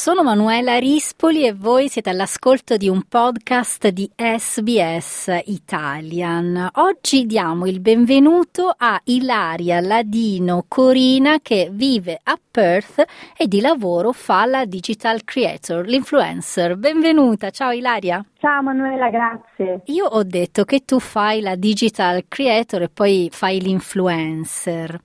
Sono Manuela Rispoli e voi siete all'ascolto di un podcast di SBS Italian. Oggi diamo il benvenuto a Ilaria Ladino Corina che vive a Perth e di lavoro fa la digital creator, l'influencer. Benvenuta, ciao Ilaria. Ciao Manuela, grazie. Io ho detto che tu fai la digital creator e poi fai l'influencer.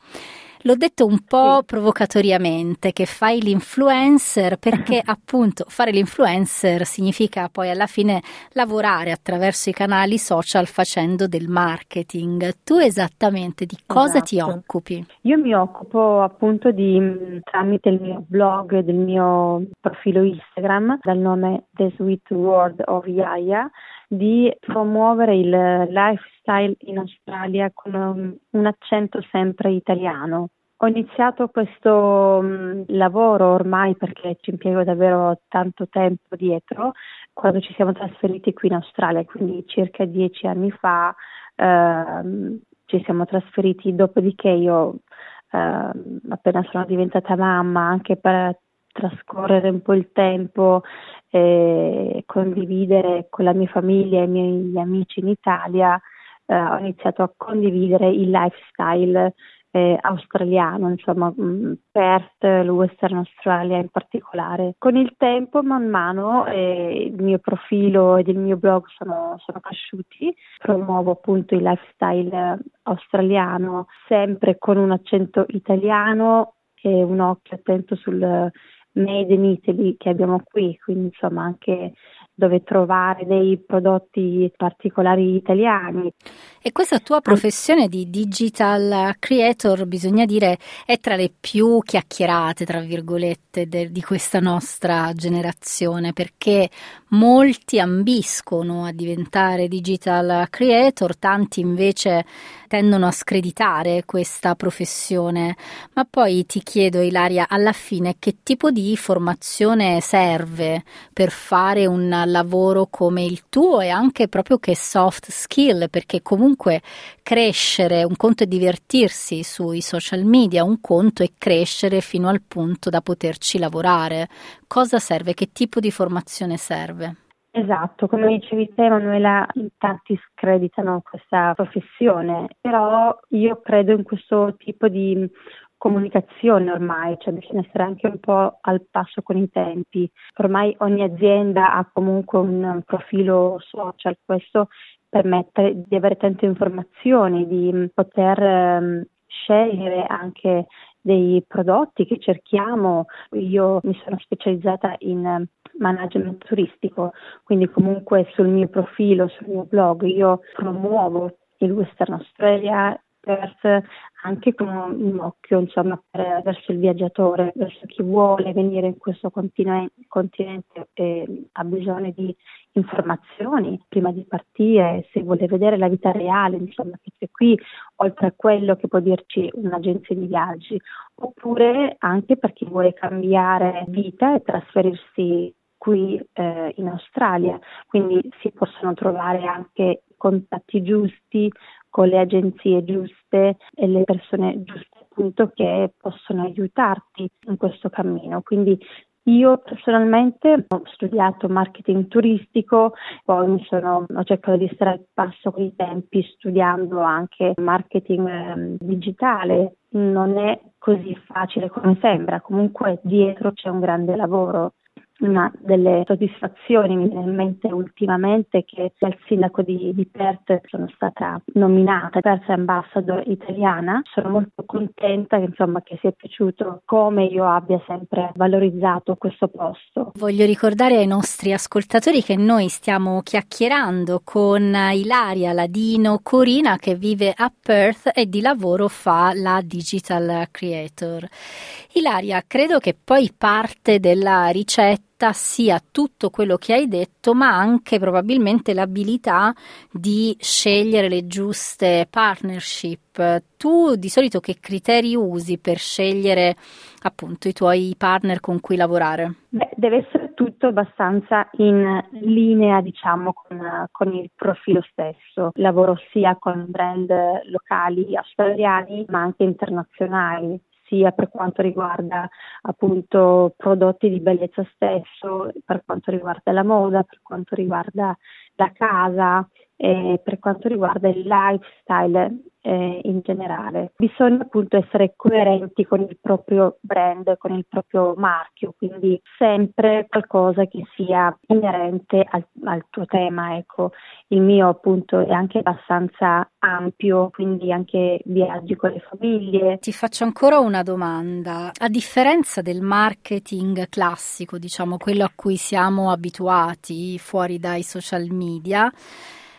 L'ho detto un po' sì. provocatoriamente che fai l'influencer perché appunto fare l'influencer significa poi alla fine lavorare attraverso i canali social facendo del marketing. Tu esattamente di cosa esatto. ti occupi? Io mi occupo appunto di tramite il mio blog, del mio profilo Instagram dal nome The Sweet World of Yaya di promuovere il lifestyle in Australia con un, un accento sempre italiano. Ho iniziato questo mh, lavoro ormai perché ci impiego davvero tanto tempo dietro quando ci siamo trasferiti qui in Australia, quindi circa dieci anni fa eh, ci siamo trasferiti, dopodiché io eh, appena sono diventata mamma, anche per trascorrere un po' il tempo e condividere con la mia famiglia e i miei amici in Italia, eh, ho iniziato a condividere il lifestyle eh, australiano, insomma mm, Perth, Western Australia in particolare. Con il tempo, man mano, eh, il mio profilo ed il mio blog sono, sono cresciuti, promuovo appunto il lifestyle australiano, sempre con un accento italiano e un occhio attento sul made in Italy che abbiamo qui, quindi insomma anche dove trovare dei prodotti particolari italiani. E questa tua professione di digital creator, bisogna dire, è tra le più chiacchierate, tra virgolette, de, di questa nostra generazione, perché molti ambiscono a diventare digital creator, tanti invece tendono a screditare questa professione. Ma poi ti chiedo, Ilaria, alla fine che tipo di formazione serve per fare un lavoro come il tuo e anche proprio che soft skill, perché comunque crescere, un conto è divertirsi sui social media, un conto è crescere fino al punto da poterci lavorare. Cosa serve? Che tipo di formazione serve? Esatto, come dicevi te Emanuela, in tanti screditano questa professione, però io credo in questo tipo di comunicazione ormai, cioè bisogna essere anche un po' al passo con i tempi. Ormai ogni azienda ha comunque un profilo social, questo permette di avere tante informazioni, di poter um, scegliere anche dei prodotti che cerchiamo. Io mi sono specializzata in management turistico, quindi comunque sul mio profilo, sul mio blog io promuovo il Western Australia Perth anche con un occhio insomma, per, verso il viaggiatore, verso chi vuole venire in questo continente, e ha bisogno di informazioni prima di partire, se vuole vedere la vita reale, insomma, che qui, oltre a quello che può dirci un'agenzia di viaggi, oppure anche per chi vuole cambiare vita e trasferirsi qui eh, in Australia, quindi si possono trovare anche contatti giusti con le agenzie giuste e le persone giuste appunto che possono aiutarti in questo cammino. Quindi io personalmente ho studiato marketing turistico, poi mi sono, ho cercato di stare al passo con i tempi studiando anche marketing eh, digitale. Non è così facile come sembra, comunque dietro c'è un grande lavoro una delle soddisfazioni mi viene in mente ultimamente che al sindaco di, di Perth sono stata nominata Perth Ambassador italiana. Sono molto contenta che, insomma, che sia piaciuto come io abbia sempre valorizzato questo posto. Voglio ricordare ai nostri ascoltatori che noi stiamo chiacchierando con Ilaria Ladino Corina che vive a Perth e di lavoro fa la digital creator. Ilaria, credo che poi parte della ricetta realtà sia tutto quello che hai detto, ma anche probabilmente l'abilità di scegliere le giuste partnership. Tu di solito che criteri usi per scegliere appunto i tuoi partner con cui lavorare? Beh, deve essere tutto abbastanza in linea, diciamo, con, con il profilo stesso. Lavoro sia con brand locali australiani, ma anche internazionali sia per quanto riguarda appunto prodotti di bellezza stesso, per quanto riguarda la moda, per quanto riguarda la casa, e per quanto riguarda il lifestyle eh, in generale. Bisogna appunto essere coerenti con il proprio brand, con il proprio marchio, quindi sempre qualcosa che sia inerente al, al tuo tema. Ecco, il mio appunto è anche abbastanza ampio, quindi anche viaggi con le famiglie. Ti faccio ancora una domanda. A differenza del marketing classico, diciamo quello a cui siamo abituati fuori dai social media,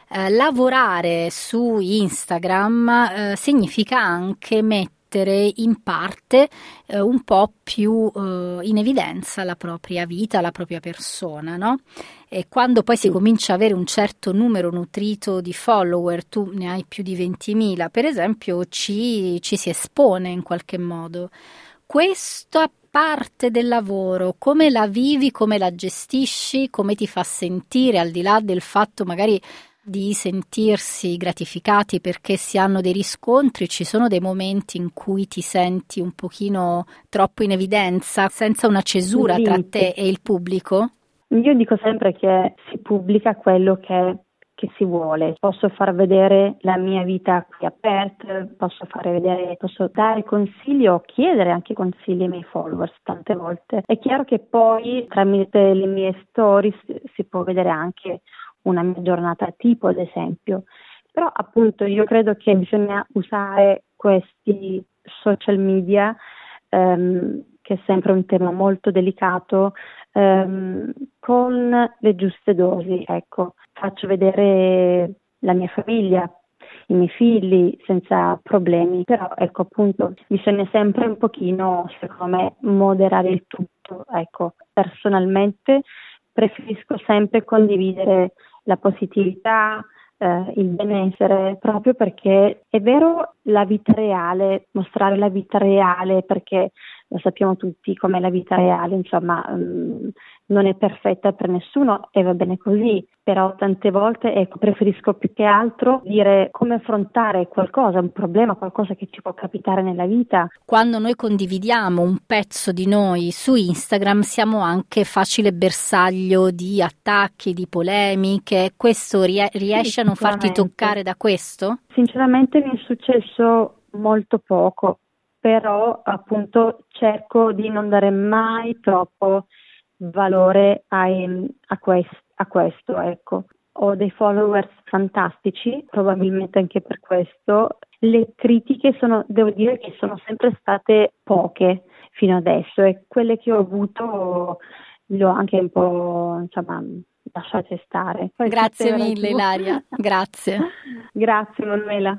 eh, lavorare su Instagram eh, significa anche mettere in parte eh, un po' più eh, in evidenza la propria vita, la propria persona, no? E quando poi si comincia ad avere un certo numero nutrito di follower, tu ne hai più di 20.000, per esempio, ci, ci si espone in qualche modo. Questa parte del lavoro, come la vivi, come la gestisci, come ti fa sentire, al di là del fatto magari di sentirsi gratificati perché si hanno dei riscontri, ci sono dei momenti in cui ti senti un pochino troppo in evidenza, senza una cesura tra te e il pubblico? Io dico sempre che si pubblica quello che, che si vuole. Posso far vedere la mia vita qui aperta, posso fare vedere, posso dare consigli o chiedere anche consigli ai miei followers tante volte. È chiaro che poi tramite le mie stories si può vedere anche una mia giornata tipo, ad esempio. Però appunto io credo che bisogna usare questi social media, ehm, che è sempre un tema molto delicato, ehm, con le giuste dosi. Ecco, faccio vedere la mia famiglia, i miei figli senza problemi, però ecco appunto bisogna sempre un pochino, secondo me, moderare il tutto. Ecco, personalmente preferisco sempre condividere la positività, eh, il benessere, proprio perché è vero la vita reale, mostrare la vita reale, perché lo sappiamo tutti com'è la vita reale, insomma, mm, non è perfetta per nessuno e va bene così, però tante volte ecco, preferisco più che altro dire come affrontare qualcosa, un problema, qualcosa che ci può capitare nella vita. Quando noi condividiamo un pezzo di noi su Instagram siamo anche facile bersaglio di attacchi, di polemiche, questo rie- riesce a non farti toccare da questo? Sinceramente mi è successo molto poco, però appunto cerco di non dare mai troppo valore ai, a, quest, a questo, ecco. Ho dei followers fantastici, probabilmente anche per questo. Le critiche sono, devo dire che sono sempre state poche fino adesso e quelle che ho avuto le ho anche un po', insomma, lasciate stare. Poi Grazie mille Ilaria, grazie. Grazie Manuela.